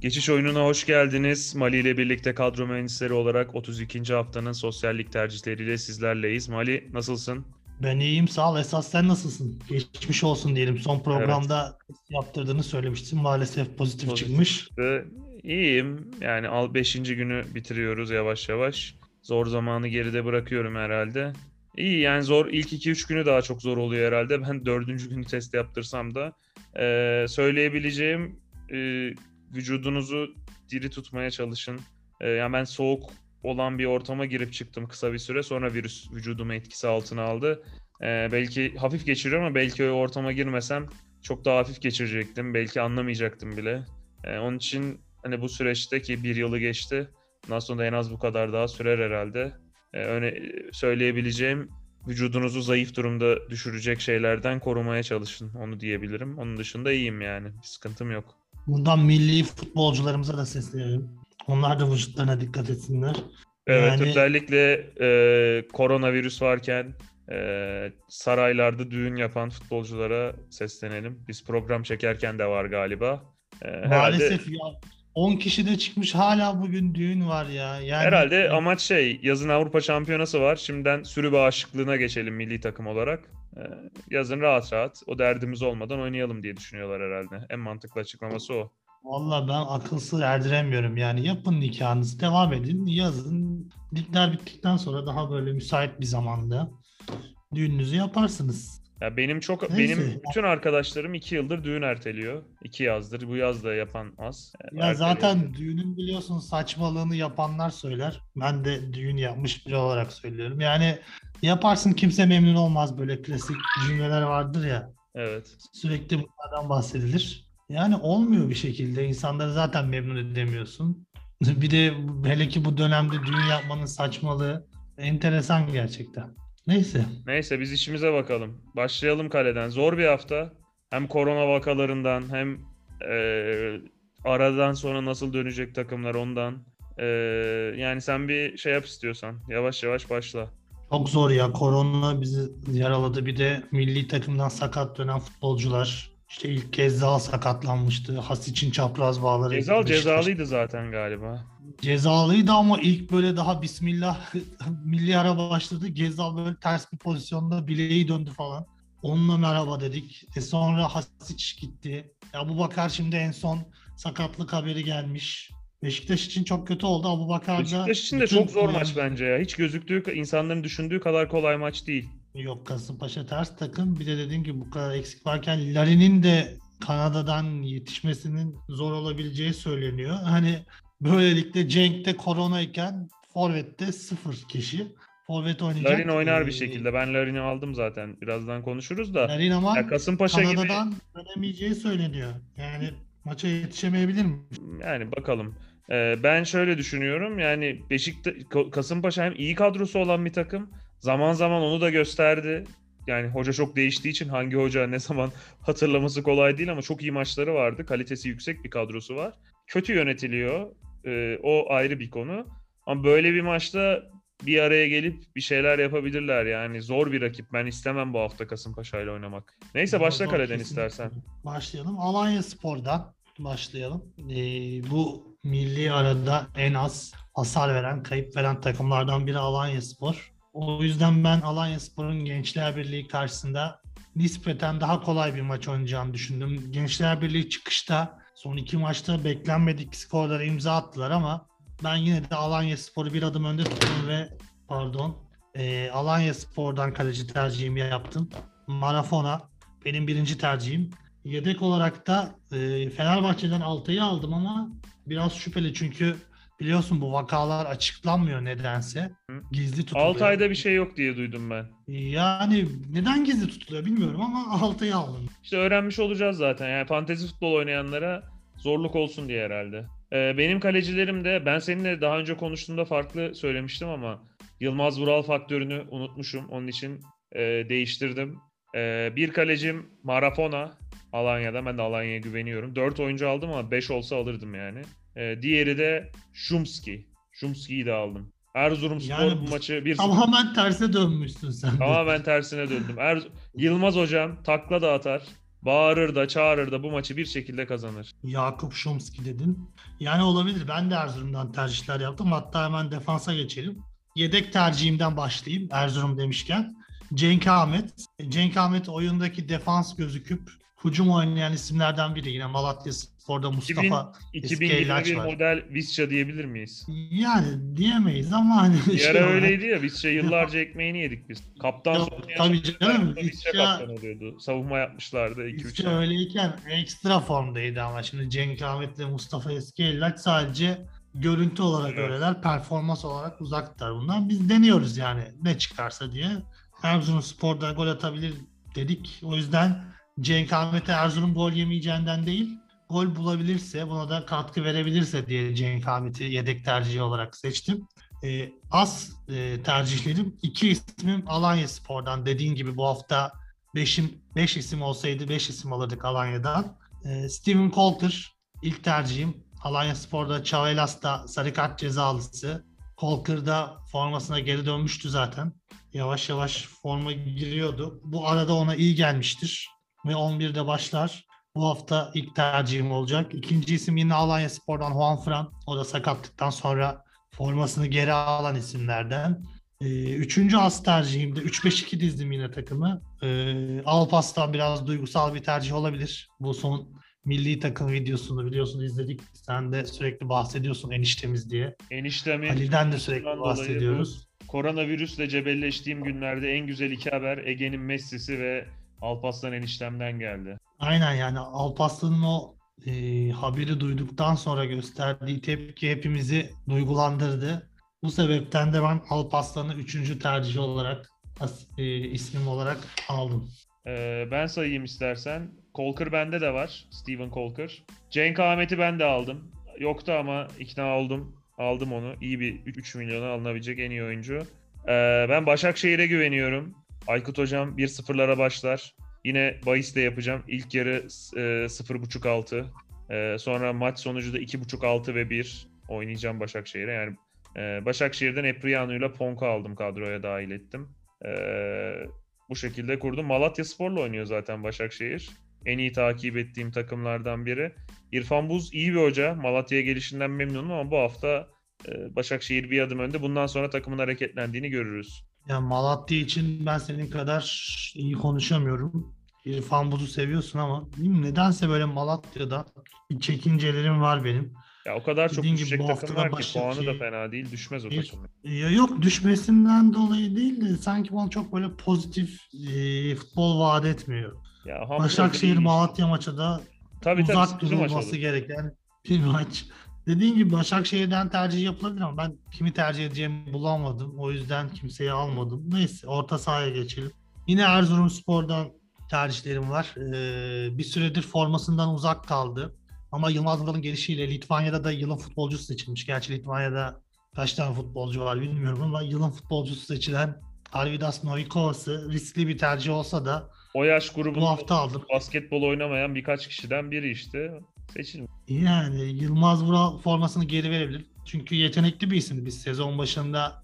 Geçiş oyununa hoş geldiniz. Mali ile birlikte kadro mühendisleri olarak 32. haftanın sosyallik tercihleriyle sizlerleyiz. Mali nasılsın? Ben iyiyim sağ ol. Esas sen nasılsın? Geçmiş olsun diyelim. Son programda yaptırdığını söylemiştin. Maalesef pozitif, Pozitif. çıkmış. Ee, İyiyim. Yani al 5. günü bitiriyoruz yavaş yavaş. Zor zamanı geride bırakıyorum herhalde. İyi yani zor ilk 2-3 günü daha çok zor oluyor herhalde. Ben 4. günü test yaptırsam da Ee, söyleyebileceğim e, vücudunuzu diri tutmaya çalışın. Ee, yani ben soğuk olan bir ortama girip çıktım kısa bir süre. Sonra virüs vücudumu etkisi altına aldı. Ee, belki hafif geçiriyor ama belki o ortama girmesem çok daha hafif geçirecektim. Belki anlamayacaktım bile. Ee, onun için hani bu süreçte ki bir yılı geçti. Ondan sonra da en az bu kadar daha sürer herhalde. Ee, öne, söyleyebileceğim vücudunuzu zayıf durumda düşürecek şeylerden korumaya çalışın. Onu diyebilirim. Onun dışında iyiyim yani. Bir sıkıntım yok. Bundan milli futbolcularımıza da seslenelim. Onlar da vücutlarına dikkat etsinler. Evet Yani- özellikle e, koronavirüs varken e, saraylarda düğün yapan futbolculara seslenelim. Biz program çekerken de var galiba. E, herhalde Maalesef ya 10 kişi de çıkmış hala bugün düğün var ya. Yani herhalde amaç şey yazın Avrupa Şampiyonası var. Şimdiden sürü bağışıklığına geçelim milli takım olarak. E, yazın rahat rahat o derdimiz olmadan oynayalım diye düşünüyorlar herhalde. En mantıklı açıklaması o. Valla ben akıl sır erdiremiyorum. Yani yapın nikahınızı devam edin. Yazın ligler bittikten sonra daha böyle müsait bir zamanda düğününüzü yaparsınız. Ya benim çok Neyse. benim bütün arkadaşlarım iki yıldır düğün erteliyor. İki yazdır. Bu yaz da yapan az. E, Ya erteliyor. zaten düğünün biliyorsun saçmalığını yapanlar söyler. Ben de düğün yapmış biri olarak söylüyorum. Yani yaparsın kimse memnun olmaz böyle klasik cümleler vardır ya. Evet. Sürekli bunlardan bahsedilir. Yani olmuyor bir şekilde. İnsanları zaten memnun edemiyorsun. Bir de hele ki bu dönemde düğün yapmanın saçmalığı enteresan gerçekten. Neyse. Neyse biz işimize bakalım. Başlayalım kaleden. Zor bir hafta. Hem korona vakalarından hem eee, aradan sonra nasıl dönecek takımlar ondan. Eee, yani sen bir şey yap istiyorsan. Yavaş yavaş başla. Çok zor ya. Korona bizi yaraladı. Bir de milli takımdan sakat dönen futbolcular. İşte ilk daha sakatlanmıştı. Hasic'in çapraz bağları. Beşiktaş- cezalıydı zaten galiba. Cezalıydı ama ilk böyle daha bismillah milli ara başladı. Gezal böyle ters bir pozisyonda bileği döndü falan. Onunla merhaba dedik. E sonra Hasic gitti. Ya bu Bakar şimdi en son sakatlık haberi gelmiş. Beşiktaş için çok kötü oldu. Abu Bakar Beşiktaş için de çok zor maç bence ya. Hiç gözüktüğü, insanların düşündüğü kadar kolay maç değil. Yok Kasımpaşa ters takım. Bir de dediğim gibi bu kadar eksik varken Larin'in de Kanada'dan yetişmesinin zor olabileceği söyleniyor. Hani böylelikle Cenk'te korona iken Forvet'te sıfır kişi. Forvet oynayacak. Larin oynar bir Ee, şekilde. Ben Larin'i aldım zaten. Birazdan konuşuruz da. Larin ama Ya Kasımpaşa gibi Kanada'dan dönemeyeceği söyleniyor. Yani maça yetişemeyebilir mi? Yani bakalım. Ee, ben şöyle düşünüyorum. Yani Beşiktaş, Ka- Kasımpaşa hem iyi kadrosu olan bir takım. Zaman zaman onu da gösterdi. Yani hoca çok değiştiği için hangi hoca ne zaman hatırlaması kolay değil ama çok iyi maçları vardı. Kalitesi yüksek bir kadrosu var. Kötü yönetiliyor. Ee, o ayrı bir konu. Ama böyle bir maçta bir araya gelip bir şeyler yapabilirler. Yani zor bir rakip. Ben istemem bu hafta Kasımpaşa ile oynamak. Neyse başla Zor, kaleden kesinlikle. istersen. Başlayalım. Alanya Spor'dan başlayalım. Ee, bu milli arada en az hasar veren, kayıp veren takımlardan biri Alanya Spor. O yüzden ben Alanya Spor'un Gençler Birliği karşısında nispeten daha kolay bir maç oynayacağını düşündüm. Gençler Birliği çıkışta son iki maçta beklenmedik skorlara imza attılar ama ben yine de Alanya Spor'u bir adım önde tuttum ve pardon ee, Alanya Spor'dan kaleci tercihimi yaptım. Marafona benim birinci tercihim. Yedek olarak da e, Fenerbahçe'den Altay'ı aldım ama biraz şüpheli çünkü biliyorsun bu vakalar açıklanmıyor nedense. Gizli tutuluyor. 6 ayda bir şey yok diye duydum ben. Yani neden gizli tutuluyor bilmiyorum ama Altay'ı aldım. İşte öğrenmiş olacağız zaten. Yani fantezi futbol oynayanlara zorluk olsun diye herhalde. Ee, benim kalecilerim de ben seninle daha önce konuştuğumda farklı söylemiştim ama Yılmaz Vural faktörünü unutmuşum. Onun için e, değiştirdim. E, bir kalecim Marafona Alanya'da. Ben de Alanya'ya güveniyorum. 4 oyuncu aldım ama 5 olsa alırdım yani. E, diğeri de Şumski. Şumski'yi de aldım. Erzurumspor Yani maçı 1-0 Tamamen terse dönmüşsün sen. de. Tamamen tersine döndüm. Er, Yılmaz hocam takla da atar. bağırır da çağırır da bu maçı bir şekilde kazanır. Yakup Şumski dedin. Yani olabilir. Ben de Erzurum'dan tercihler yaptım. Hatta hemen defansa geçelim. Yedek tercihimden başlayayım Erzurum demişken. Cenk Ahmet. Cenk Ahmet oyundaki defans gözüküp hücum oynayan isimlerden biri. Yine Malatya Spor'da Mustafa 2021 var. model Visca diyebilir miyiz? Yani diyemeyiz ama hani Bir şey ara öyleydi ya Visca yıllarca ekmeğini yedik biz. Kaptan Ya, tabii canım, Visca Visca- kaptan oluyordu. Savunma yapmışlardı 2-3 İşte ay. öyleyken ekstra formdaydı ama şimdi Cenk Ahmet ile Mustafa Eskiellaç sadece görüntü olarak Evet. öyleler, performans olarak uzaklar bundan. Biz deniyoruz yani ne çıkarsa diye. Erzurum Spor'da gol atabilir dedik. O yüzden Cenk Ahmet'e Erzurum gol yemeyeceğinden değil, gol bulabilirse, buna da katkı verebilirse diye Cenk Ahmet'i yedek tercihi olarak seçtim. Ee, az e, tercihlerim iki ismim Alanya Spor'dan dediğin gibi bu hafta 5'im 5 isim olsaydı 5 isim alırdık Alanya'dan. Ee, Steven Colker ilk tercihim. Alanya Spor'da Çavelas'ta sarı kart cezalısı. Colker da formasına geri dönmüştü zaten. Yavaş yavaş forma giriyordu. Bu arada ona iyi gelmiştir. Ve 11'de başlar. Bu hafta ilk tercihim olacak. İkinci isim yine Alanya Spor'dan Juan Fran. O da sakatlıktan sonra formasını geri alan isimlerden. Ee, üçüncü as tercihimde 3-5-2 dizdim yine takımı. Ee, Alpas'tan biraz duygusal bir tercih olabilir. Bu son milli takım videosunu biliyorsun izledik. Sen de sürekli bahsediyorsun eniştemiz diye. Eniştemi Halil'den de sürekli bahsediyoruz. koronavirüsle cebelleştiğim günlerde en güzel iki haber Ege'nin Messi'si ve Alpaslan eniştemden geldi. Aynen yani Alpaslı'nın o e, haberi duyduktan sonra gösterdiği tepki hepimizi duygulandırdı. Bu sebepten de ben Alpaslan'ı üçüncü tercih olarak e, ismim olarak aldım. Ee, ben sayayım istersen. Colker bende de var. Steven Colker. Cenk Ahmet'i ben de aldım. Yoktu ama ikna oldum. Aldım onu. İyi bir 3 milyona alınabilecek en iyi oyuncu. Ee, ben Başakşehir'e güveniyorum. Aykut Hocam 1-0'lara başlar. Yine bahis de yapacağım. İlk yarı e, 0.5 altı. Ee, sonra maç sonucu da 2.5 altı ve 1 oynayacağım Başakşehir'e. Yani e, Başakşehir'den Epriano ile Ponko aldım kadroya dahil ettim. Ee, bu şekilde kurdum. Malatya Spor'la oynuyor zaten Başakşehir. En iyi takip ettiğim takımlardan biri. İrfan Buz iyi bir hoca. Malatya'ya gelişinden memnunum ama bu hafta e, Başakşehir bir adım önde. Bundan sonra takımın hareketlendiğini görürüz. Ya Malatya için ben senin kadar iyi konuşamıyorum. İrfan Buz'u seviyorsun ama nedense böyle Malatya'da çekincelerim var benim. Ya o kadar çok Dediğin gibi düşecek takımlar da ki puanı da Başakşehir- fena değil. Düşmez o takım. Ya yok düşmesinden dolayı değil de sanki bana çok böyle pozitif e, futbol vaat etmiyor. Ya Başakşehir. Malatya maçı da tabii, tabii, uzak maç durulması gereken bir maç. Dediğim gibi Başakşehir'den tercih yapılabilir ama ben kimi tercih edeceğimi bulamadım. O yüzden kimseyi almadım. Neyse orta sahaya geçelim. Yine Erzurumspor'dan tercihlerim var. Ee, bir süredir formasından uzak kaldı. Ama Yılmaz Vural'ın gelişiyle Litvanya'da da yılın futbolcusu seçilmiş. Gerçi Litvanya'da kaç tane futbolcu var bilmiyorum ama yılın futbolcusu seçilen Arvidas Novikovas'ı riskli bir tercih olsa da O yaş bu grubunda hafta aldım. basketbol oynamayan birkaç kişiden biri işte. Seçilmiş. Yani Yılmaz Vural formasını geri verebilir. Çünkü yetenekli bir isimdi. Biz sezon başında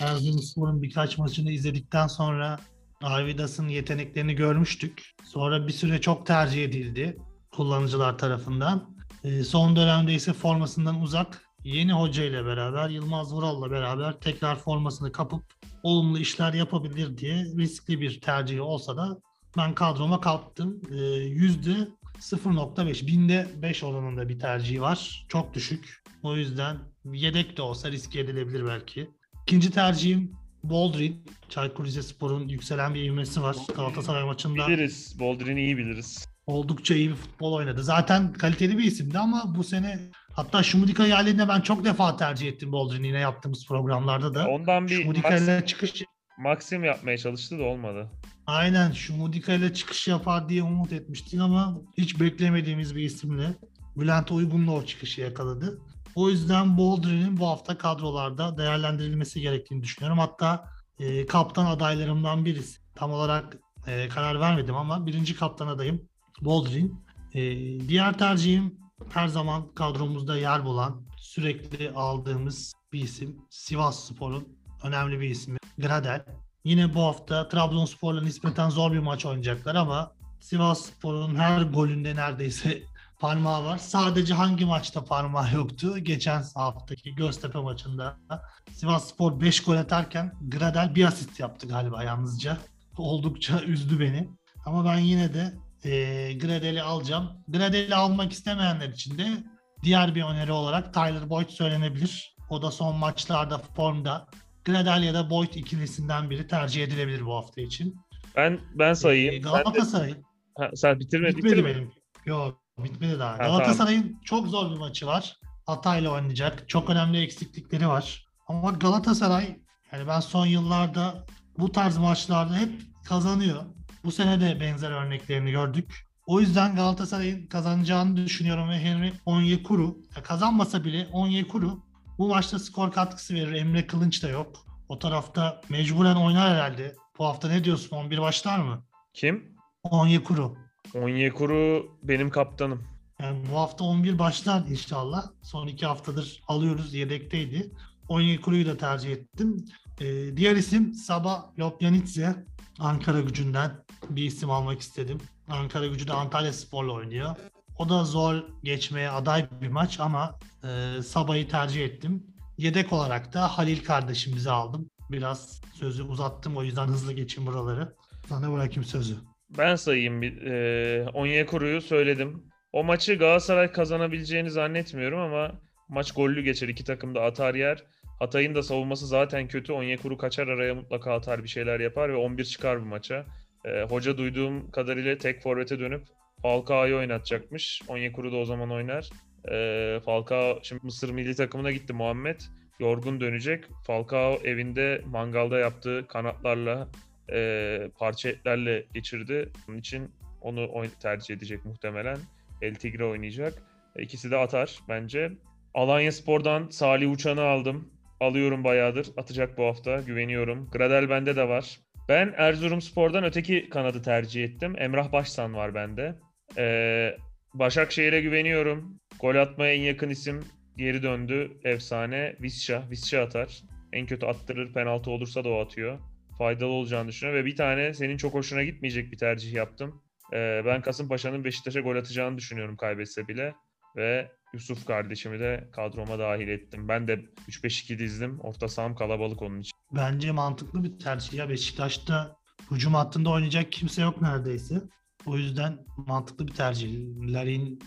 Erzurumspor'un birkaç maçını izledikten sonra Arvidas'ın yeteneklerini görmüştük. Sonra bir süre çok tercih edildi kullanıcılar tarafından. Ee, son dönemde ise formasından uzak yeni hoca ile beraber Yılmaz Vural'la beraber tekrar formasını kapıp olumlu işler yapabilir diye riskli bir tercih olsa da ben kadroma kalktım. Ee, Yüzde 0.5 binde 5 oranında bir tercihi var. Çok düşük. O yüzden yedek de olsa riske edilebilir belki. İkinci tercihim Boldrin. Çaykur Rizespor'un yükselen bir ivmesi var. Galatasaray maçında Biliriz. Boldrin'i iyi biliriz. oldukça iyi bir futbol oynadı. Zaten kaliteli bir isimdi ama bu sene hatta Şumudika yerlerine ben çok defa tercih ettim Boldrin'i yine yaptığımız programlarda da. Ondan bir Şumudika Maxim, çıkış Maxim yapmaya çalıştı da olmadı. Aynen Şumudika ile çıkış yapar diye umut etmiştik ama hiç beklemediğimiz bir isimle Bülent Uygun'la o çıkışı yakaladı. O yüzden Boldrin'in bu hafta kadrolarda değerlendirilmesi gerektiğini düşünüyorum. Hatta e, kaptan adaylarımdan birisi. Tam olarak e, karar vermedim ama birinci kaptan adayım Boldrin. E, diğer tercihim her zaman kadromuzda yer bulan, sürekli aldığımız bir isim. Sivas Spor'un önemli bir ismi. Gradel. Yine bu hafta Trabzonspor'la nispeten zor bir maç oynayacaklar ama Sivas Spor'un her golünde neredeyse parmağı var. Sadece hangi maçta parmağı yoktu? Geçen haftaki Göztepe maçında Sivas Spor 5 gol atarken Gradel bir asist yaptı galiba yalnızca. Oldukça üzdü beni. Ama ben yine de e, Gradel'i alacağım. Gradel'i almak istemeyenler için de diğer bir öneri olarak Tyler Boyd söylenebilir. O da son maçlarda formda. Gradel ya da Boyd ikilisinden biri tercih edilebilir bu hafta için. Ben ben sayayım. Ee, Sen, de- Galatasaray Ha, sen bitirme, bitmedi benim. Yok bitmedi daha. tamam. Galatasaray'ın çok zor bir maçı var. Hatay'la oynayacak. Çok önemli eksiklikleri var. Ama Galatasaray yani ben son yıllarda bu tarz maçlarda hep kazanıyor. Bu sene de benzer örneklerini gördük. O yüzden Galatasaray'ın kazanacağını düşünüyorum ve Henry Onyekuru ya kazanmasa bile Onyekuru bu maçta skor katkısı verir. Emre Kılınç da yok. O tarafta mecburen oynar herhalde. Bu hafta ne diyorsun? 11 başlar mı? Kim? Onyekuru. Onyekuru benim kaptanım. Yani bu hafta 11 başlar inşallah. Son iki haftadır alıyoruz. Yedekteydi. Onyekuru'yu da tercih ettim. Ee, diğer isim Sabah Lopyanidze. Ankara gücünden bir isim almak istedim. Ankara gücü de Antalya Spor'la oynuyor. O da zor geçmeye aday bir maç ama e, Sabah'ı tercih ettim. Yedek olarak da Halil kardeşimizi aldım. Biraz sözü uzattım o yüzden hızlı geçeyim buraları. Sana bırakayım sözü. Ben sayayım. E, Onyekuru'yu söyledim. O maçı Galatasaray kazanabileceğini zannetmiyorum ama maç gollü geçer. İki takım da atar yer. Hatay'ın da savunması zaten kötü. Onyekuru kaçar araya mutlaka atar bir şeyler yapar ve 11 çıkar bu maça. E, hoca duyduğum kadarıyla tek forvete dönüp Falcao'yu oynatacakmış. Onyekuru da o zaman oynar. E, Falcao şimdi Mısır milli takımına gitti Muhammed. Yorgun dönecek. Falcao evinde mangalda yaptığı kanatlarla e, parça etlerle geçirdi. Onun için onu tercih edecek muhtemelen. El Tigre oynayacak. E, İkisi de atar bence. Alanya Spor'dan Salih Uçan'ı aldım. Alıyorum bayağıdır. Atacak bu hafta. Güveniyorum. Gradel bende de var. Ben Erzurum Spor'dan öteki kanadı tercih ettim. Emrah Başsan var bende. Ee, Başakşehir'e güveniyorum. Gol atmaya en yakın isim geri döndü. Efsane. Visca. Visca atar. En kötü attırır. Penaltı olursa da o atıyor. Faydalı olacağını düşünüyorum. Ve bir tane senin çok hoşuna gitmeyecek bir tercih yaptım. Ee, ben Kasımpaşa'nın Beşiktaş'a gol atacağını düşünüyorum kaybetse bile. Ve Yusuf kardeşimi de kadroma dahil ettim. Ben de 3-5-2 dizdim. Orta saham kalabalık onun için. Bence mantıklı bir tercih ya. Beşiktaş'ta hücum hattında oynayacak kimse yok neredeyse. O yüzden mantıklı bir tercih. Larin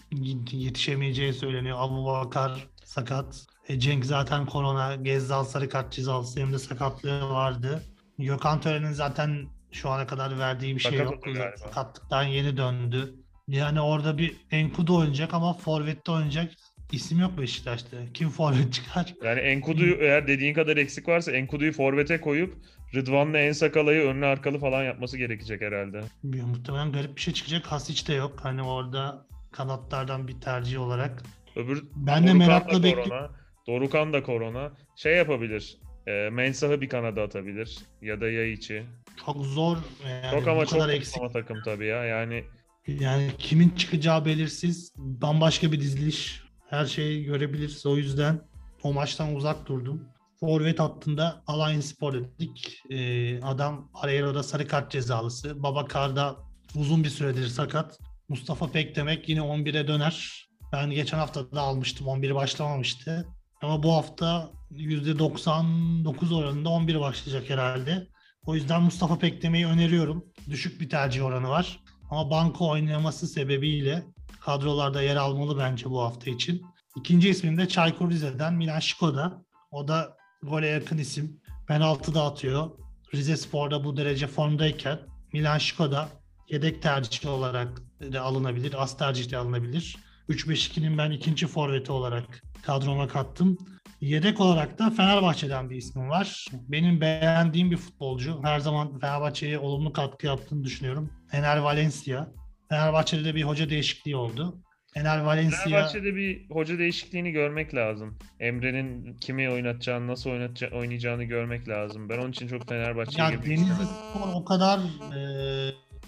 yetişemeyeceği söyleniyor. Abu Bakar sakat. E, Cenk zaten korona. Gezzal sarı kart cezalısı hem de sakatlığı vardı. Gökhan Tören'in zaten şu ana kadar verdiği bir şey yok. Sakatlıktan yeni döndü. Yani orada bir Enkudu oynayacak ama Forvet'te oynayacak isim yok Beşiktaş'ta. Kim Forvet çıkar? Yani Enkudu'yu eğer dediğin kadar eksik varsa Enkudu'yu forvete koyup Rıdvan'la Ensakala'yı önlü arkalı falan yapması gerekecek herhalde. Bir- Muhtemelen garip bir şey çıkacak. Hasic de yok. Hani orada kanatlardan bir tercih olarak. Öbür Ben de merakla bekliyorum. Dorukan da korona. Şey yapabilir. E, Mensah'ı bir kanada atabilir. Ya da yay içi. Çok zor. Yani çok ama çok eksik. ama takım tabii ya. Yani Yani kimin çıkacağı belirsiz. Bambaşka bir diziliş. Her şeyi görebiliriz. O yüzden o maçtan uzak durdum. Forvet hattında Alliance Spor dedik. Ee, adam Areyro'da sarı kart cezalısı. Babakar'da uzun bir süredir sakat. Mustafa Pek demek yine 11'e döner. Ben geçen hafta da almıştım. 11 başlamamıştı. Ama bu hafta %99 oranında 11 başlayacak herhalde. O yüzden Mustafa Pek demeyi öneriyorum. Düşük bir tercih oranı var. Ama banko oynaması sebebiyle kadrolarda yer almalı bence bu hafta için. İkinci ismim de Çaykur Rize'den Milan Şikoda. O da gole yakın isim. Penaltı da atıyor. Rize Spor'da bu derece formdayken Milan Şikoda yedek tercih olarak de alınabilir. Az tercih de alınabilir. 3-5-2'nin ben ikinci forveti olarak kadroma kattım. Yedek olarak da Fenerbahçe'den bir ismim var. Benim beğendiğim bir futbolcu. Her zaman Fenerbahçe'ye olumlu katkı yaptığını düşünüyorum. Ener Valencia. Fenerbahçe'de de bir hoca değişikliği oldu. Ener Valencia Fenerbahçe'de bir hoca değişikliğini görmek lazım. Emre'nin kimi oynatacağını, nasıl oynataca- oynayacağını görmek lazım. Ben onun için çok Fenerbahçe'ye ya girmek Denizli. Spor o kadar e,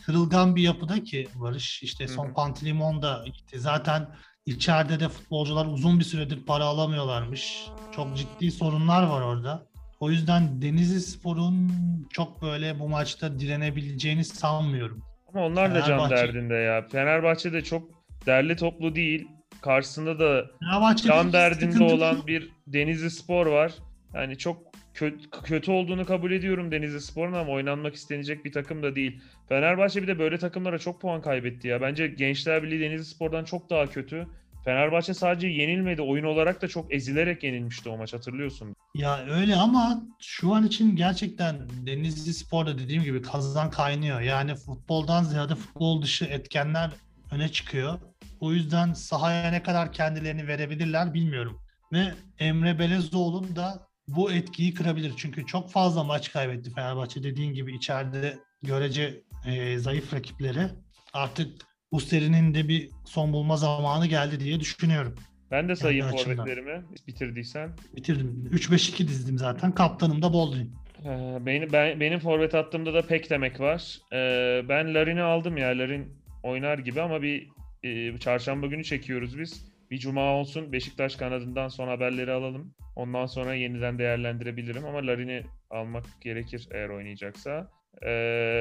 kırılgan bir yapıda ki Barış. İşte son hı. Pantilimon da gitti. Zaten içeride de futbolcular uzun bir süredir para alamıyorlarmış. Çok ciddi sorunlar var orada. O yüzden Denizli Spor'un çok böyle bu maçta direnebileceğini sanmıyorum. Ama onlar da can derdinde ya. Fenerbahçe de çok derli toplu değil. Karşısında da can derdinde olan şu- bir Denizli Spor var. Yani çok kötü, kötü olduğunu kabul ediyorum Denizli Spor'un ama oynanmak istenecek bir takım da değil. Fenerbahçe bir de böyle takımlara çok puan kaybetti ya. Bence Gençler Birliği Denizli Spor'dan çok daha kötü. Fenerbahçe sadece yenilmedi. Oyun olarak da çok ezilerek yenilmişti o maç hatırlıyorsun. Ya öyle ama şu an için gerçekten Denizli Spor'da dediğim gibi kazan kaynıyor. Yani futboldan ziyade futbol dışı etkenler öne çıkıyor. O yüzden sahaya ne kadar kendilerini verebilirler bilmiyorum. Ve Emre Belezoğlu'nun da bu etkiyi kırabilir. Çünkü çok fazla maç kaybetti Fenerbahçe dediğin gibi içeride görece e, zayıf rakipleri. Artık bu serinin de bir son bulma zamanı geldi diye düşünüyorum. Ben de sayayım açımdan. forvetlerimi bitirdiysen. Bitirdim. 3-5-2 dizdim zaten. Kaptanım da Boldrin. Ee, Benim, ben, benim forvet hattımda da pek demek var. Ee, ben Larin'i aldım ya. Larin oynar gibi ama bir e, çarşamba günü çekiyoruz biz. Bir cuma olsun Beşiktaş kanadından son haberleri alalım. Ondan sonra yeniden değerlendirebilirim ama Larin'i almak gerekir eğer oynayacaksa. Ee,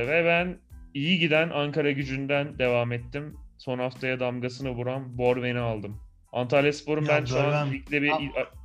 ve ben iyi giden Ankara gücünden devam ettim. Son haftaya damgasını vuran Borven'i aldım. Antalya Spor'un ben şu an ligle bir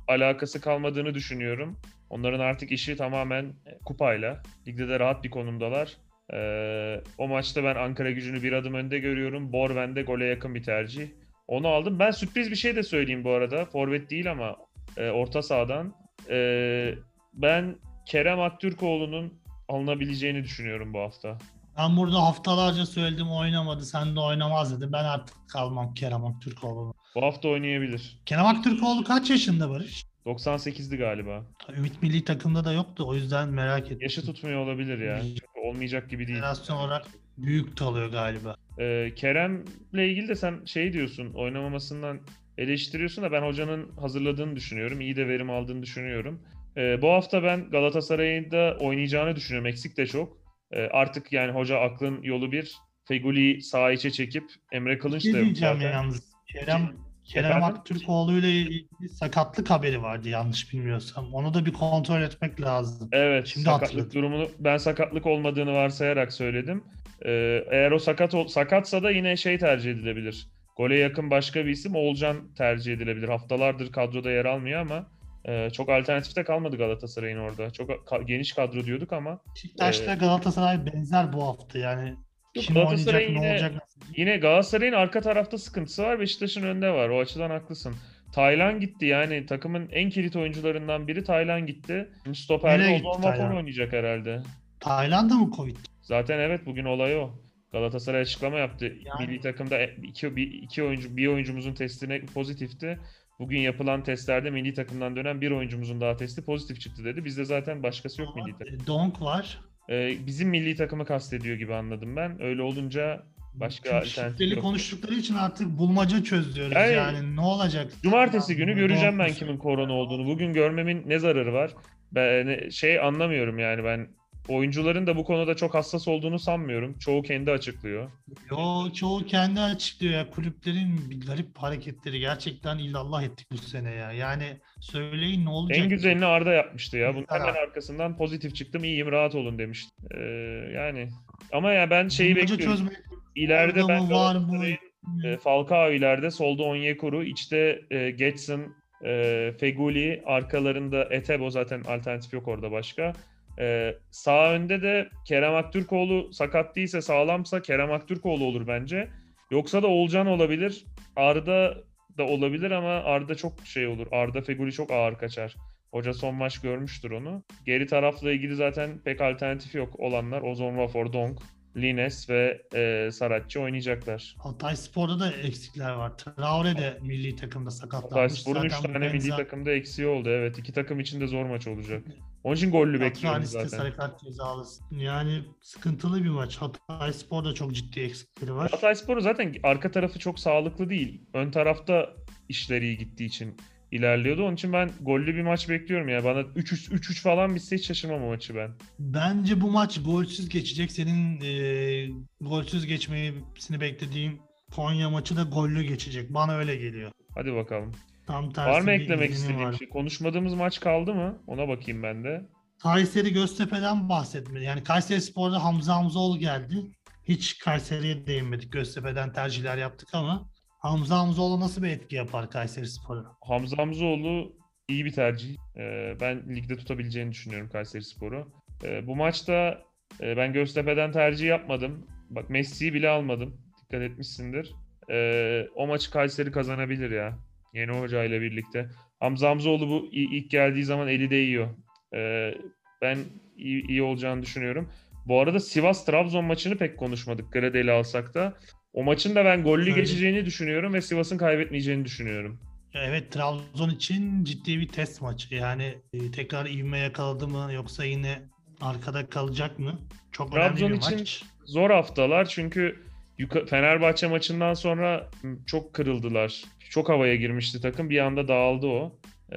alakası kalmadığını düşünüyorum. Onların artık işi tamamen e, kupayla. Ligde de rahat bir konumdalar. Ee, o maçta ben Ankara gücünü bir adım önde görüyorum. Borven de gole yakın bir tercih. Onu aldım. Ben sürpriz bir şey de söyleyeyim bu arada. Forvet değil ama e, orta sahadan. Ee, ben Kerem Aktürkoğlu'nun alınabileceğini düşünüyorum bu hafta. Ben burada haftalarca söyledim oynamadı. Sen de oynamaz dedi. Ben artık kalmam Kerem Aktürkoğlu'na. Bu hafta oynayabilir. Kerem Aktürkoğlu kaç yaşında Barış? 98'di galiba. Ümit Milli takımda da yoktu. O yüzden merak ettim. Yaşı tutmuyor olabilir ya. Çünkü olmayacak gibi değil. Jenerasyon olarak büyük kalıyor galiba. Ee, Kerem'le ilgili de sen şey diyorsun oynamamasından eleştiriyorsun da ben hocanın hazırladığını düşünüyorum. İyi de verim aldığını düşünüyorum. Ee, bu hafta ben Galatasaray'ın da oynayacağını düşünüyorum. Eksik de çok. Ee, artık yani hoca aklın yolu bir. Feguli sağ içe çekip Emre Kılınç şey da yok diyeceğim zaten. yalnız. Kerem Kerem? Aktürkoğlu ile ilgili sakatlık haberi vardı yanlış bilmiyorsam. Onu da bir kontrol etmek lazım. Evet, Şimdi sakatlık hatırladım. durumunu ben sakatlık olmadığını varsayarak söyledim. Ee, eğer o sakat ol- sakatsa da yine şey tercih edilebilir. Gole yakın başka bir isim Oğulcan tercih edilebilir. Haftalardır kadroda yer almıyor ama e, çok alternatif de kalmadı Galatasaray'ın orada. Çok ka- geniş kadro diyorduk ama Beşiktaş'ta Ee, Galatasaray benzer bu hafta yani. Yok, Kim oynayacak, ne yine- olacak? yine Galatasaray'ın arka tarafta sıkıntısı var. Beşiktaş'ın önde var. O açıdan haklısın. Taylan gitti yani takımın en kilit oyuncularından biri Taylan gitti. Stoper'de Ozan Taylan? oynayacak herhalde. Tayland'da mı Covid? Zaten evet bugün olay o. Galatasaray açıklama yaptı. Yani- Milli takımda iki, bir, iki oyuncu bir oyuncumuzun testine pozitifti. Bugün yapılan testlerde milli takımdan dönen bir oyuncumuzun daha testi pozitif çıktı dedi. Bizde zaten başkası yok milli takım. E, Donk var. Ee, bizim milli takımı kastediyor gibi anladım ben. Öyle olunca başka alternatif yok. konuştukları için artık bulmaca çözüyoruz Yani- yani. Ne olacak? Cumartesi günü göreceğim ben kimin korona olduğunu. Bugün görmemin ne zararı var? Ben şey anlamıyorum yani ben oyuncuların da bu konuda çok hassas olduğunu sanmıyorum. Çoğu kendi açıklıyor. Yo çoğu kendi açıklıyor ya. Kulüplerin bir garip hareketleri gerçekten illallah ettik bu sene ya. Yani söyleyin ne olacak? En güzelini Arda yapmıştı ya. Bunun hemen arkasından pozitif çıktım iyiyim rahat olun demişti. Ee, yani ama ya ben şeyi Bulmaca bekliyorum. çözmeyi İleride Orada ben var mı? E, Falcao ileride, solda Onyekuru, içte e, Getson, e, Feguli, arkalarında Etebo zaten alternatif yok orada başka. E, sağ önde de Kerem Aktürkoğlu sakat değilse sağlamsa Kerem Aktürkoğlu olur bence. Yoksa da Olcan olabilir. Arda da olabilir ama Arda çok şey olur. Arda Feguli çok ağır kaçar. Hoca son maç görmüştür onu. Geri tarafla ilgili zaten pek alternatif yok olanlar. Ozon Rafor, Donk, Lines ve e, Saratçı oynayacaklar. Hatay Spor'da da eksikler var. Traore de milli takımda sakatlanmış. Hatay Spor'un 3 Zaten bu tane milli benzer- takımda eksiği oldu. Evet iki takım için de zor maç olacak. Onun için gollü bekliyorum zaten. sarı kart cezalısı. Yani sıkıntılı bir maç. Hatay Spor'da çok ciddi eksikleri var. Hatay Spor'u zaten arka tarafı çok sağlıklı değil. Ön tarafta işleri iyi gittiği için ilerliyordu. Onun için ben gollü bir maç bekliyorum ya. Bana 3-3 3-3 falan bitse hiç şaşırmam o maçı ben. Bence bu maç golsüz geçecek. Senin e, golsüz geçmesini beklediğin Konya maçı da gollü geçecek. Bana öyle geliyor. Hadi bakalım. Tam tersi Var mı eklemek istediğim şey? Konuşmadığımız maç kaldı mı? Ona bakayım ben de. Kayseri Göztepe'den bahsetmedi. Yani Kayseri Spor'da Hamza Hamzoğlu geldi. Hiç Kayseri'ye değinmedik. Göztepe'den tercihler yaptık ama Hamza Hamzoğlu nasıl bir etki yapar Kayseri Spor'a? Hamza Hamzoğlu iyi bir tercih. Ee, ben ligde tutabileceğini düşünüyorum Kayseri Sporu. Ee, bu maçta e, ben Göztepe'den tercih yapmadım. Bak Messi'yi bile almadım. Dikkat etmişsindir. Ee, o maçı Kayseri kazanabilir ya. Yeni hoca ile birlikte. Hamza Hamzoğlu bu ilk geldiği zaman eli değiyor. Ben iyi, iyi olacağını düşünüyorum. Bu arada Sivas-Trabzon maçını pek konuşmadık. Gradeli alsak da. O maçın da ben gollü Öyle. geçeceğini düşünüyorum ve Sivas'ın kaybetmeyeceğini düşünüyorum. Evet Trabzon için ciddi bir test maçı. Yani e, tekrar ivme yakaladı mı yoksa yine arkada kalacak mı? Çok Trabzon önemli bir için- maç. Zor haftalar çünkü Fenerbahçe maçından sonra çok kırıldılar. Çok havaya girmişti takım. Bir anda dağıldı o. Ee,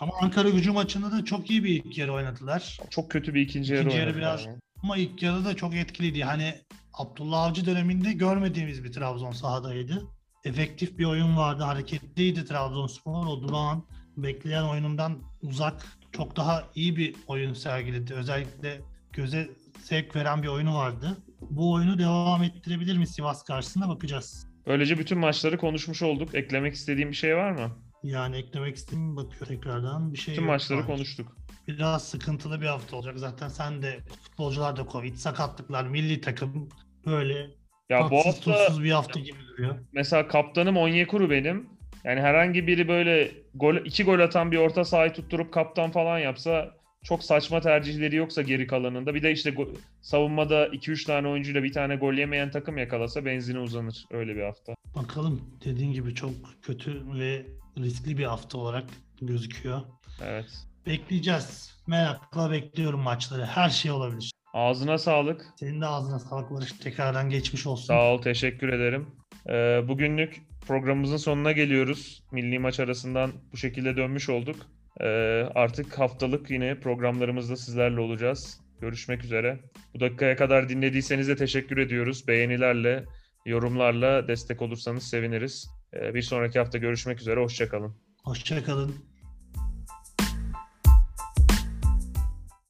Ama Ankara gücü maçında da çok iyi bir ilk yarı oynadılar. çok kötü bir ikinci İkinci yarı oynadılar biraz- ama. Ama ilk yarı da çok etkiliydi. Hani Abdullah Avcı döneminde görmediğimiz bir Trabzon sahadaydı. Efektif bir oyun vardı. Hareketliydi Trabzonspor. O durağan bekleyen oyunundan uzak çok daha iyi bir oyun sergiledi. Özellikle göze zevk veren bir oyunu vardı. Bu oyunu devam ettirebilir mi Sivas karşısında bakacağız. Böylece bütün maçları konuşmuş olduk. Eklemek istediğim bir şey var mı? Yani eklemek istediğim bakıyor tekrardan bir şey yok maçları an. konuştuk. Biraz sıkıntılı bir hafta olacak. Zaten sen de futbolcular da Covid, sakatlıklar, milli takım böyle Ya bu tatsız hafta tuzsuz bir hafta gibi duruyor. mesela kaptanım Onyekuru benim. Yani herhangi biri böyle gol, iki gol atan bir orta sahayı tutturup kaptan falan yapsa çok saçma tercihleri yoksa geri kalanında. Bir de işte go- savunmada 2-3 tane oyuncuyla bir tane gol yemeyen takım yakalasa benzine uzanır. Öyle bir hafta. Bakalım dediğin gibi çok kötü ve riskli bir hafta olarak gözüküyor. Evet. Bekleyeceğiz. Merakla bekliyorum maçları. Her şey olabilir. Ağzına sağlık. Senin de ağzına sağlık Barış. Tekrardan geçmiş olsun. Sağ ol, teşekkür ederim. Ee, bugünlük programımızın sonuna geliyoruz. Milli maç arasından bu şekilde dönmüş olduk. Ee, artık haftalık yine programlarımızda sizlerle olacağız. Görüşmek üzere. Bu dakikaya kadar dinlediyseniz de teşekkür ediyoruz. Beğenilerle, yorumlarla destek olursanız seviniriz. Ee, bir sonraki hafta görüşmek üzere. Hoşçakalın. Hoşçakalın.